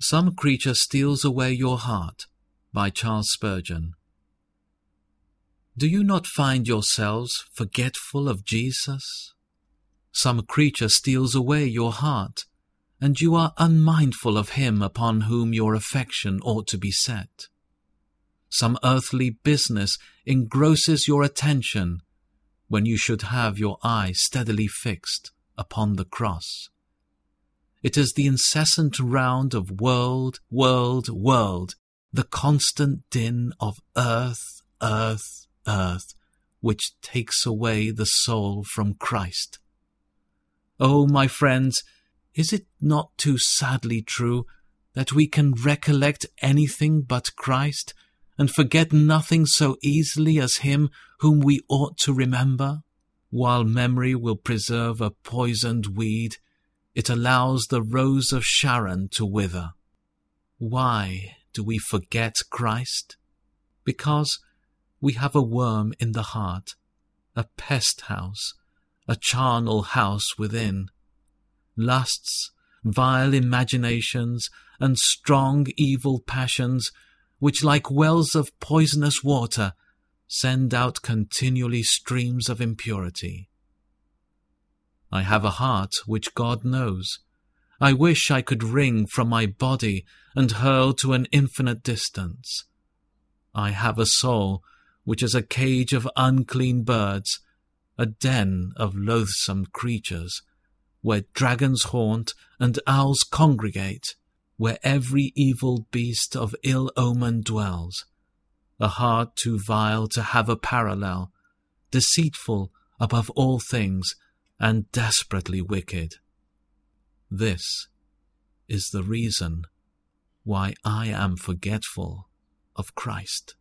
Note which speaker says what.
Speaker 1: Some Creature Steals Away Your Heart by Charles Spurgeon. Do you not find yourselves forgetful of Jesus? Some creature steals away your heart, and you are unmindful of him upon whom your affection ought to be set. Some earthly business engrosses your attention when you should have your eye steadily fixed upon the cross. It is the incessant round of world, world, world, the constant din of earth, earth, earth, which takes away the soul from Christ. Oh, my friends, is it not too sadly true that we can recollect anything but Christ and forget nothing so easily as Him whom we ought to remember? While memory will preserve a poisoned weed, it allows the rose of Sharon to wither. Why do we forget Christ? Because we have a worm in the heart, a pest house, a charnel house within. Lusts, vile imaginations, and strong evil passions, which like wells of poisonous water send out continually streams of impurity. I have a heart which God knows. I wish I could wring from my body and hurl to an infinite distance. I have a soul which is a cage of unclean birds, a den of loathsome creatures, where dragons haunt and owls congregate, where every evil beast of ill omen dwells. A heart too vile to have a parallel, deceitful above all things, and desperately wicked. This is the reason why I am forgetful of Christ.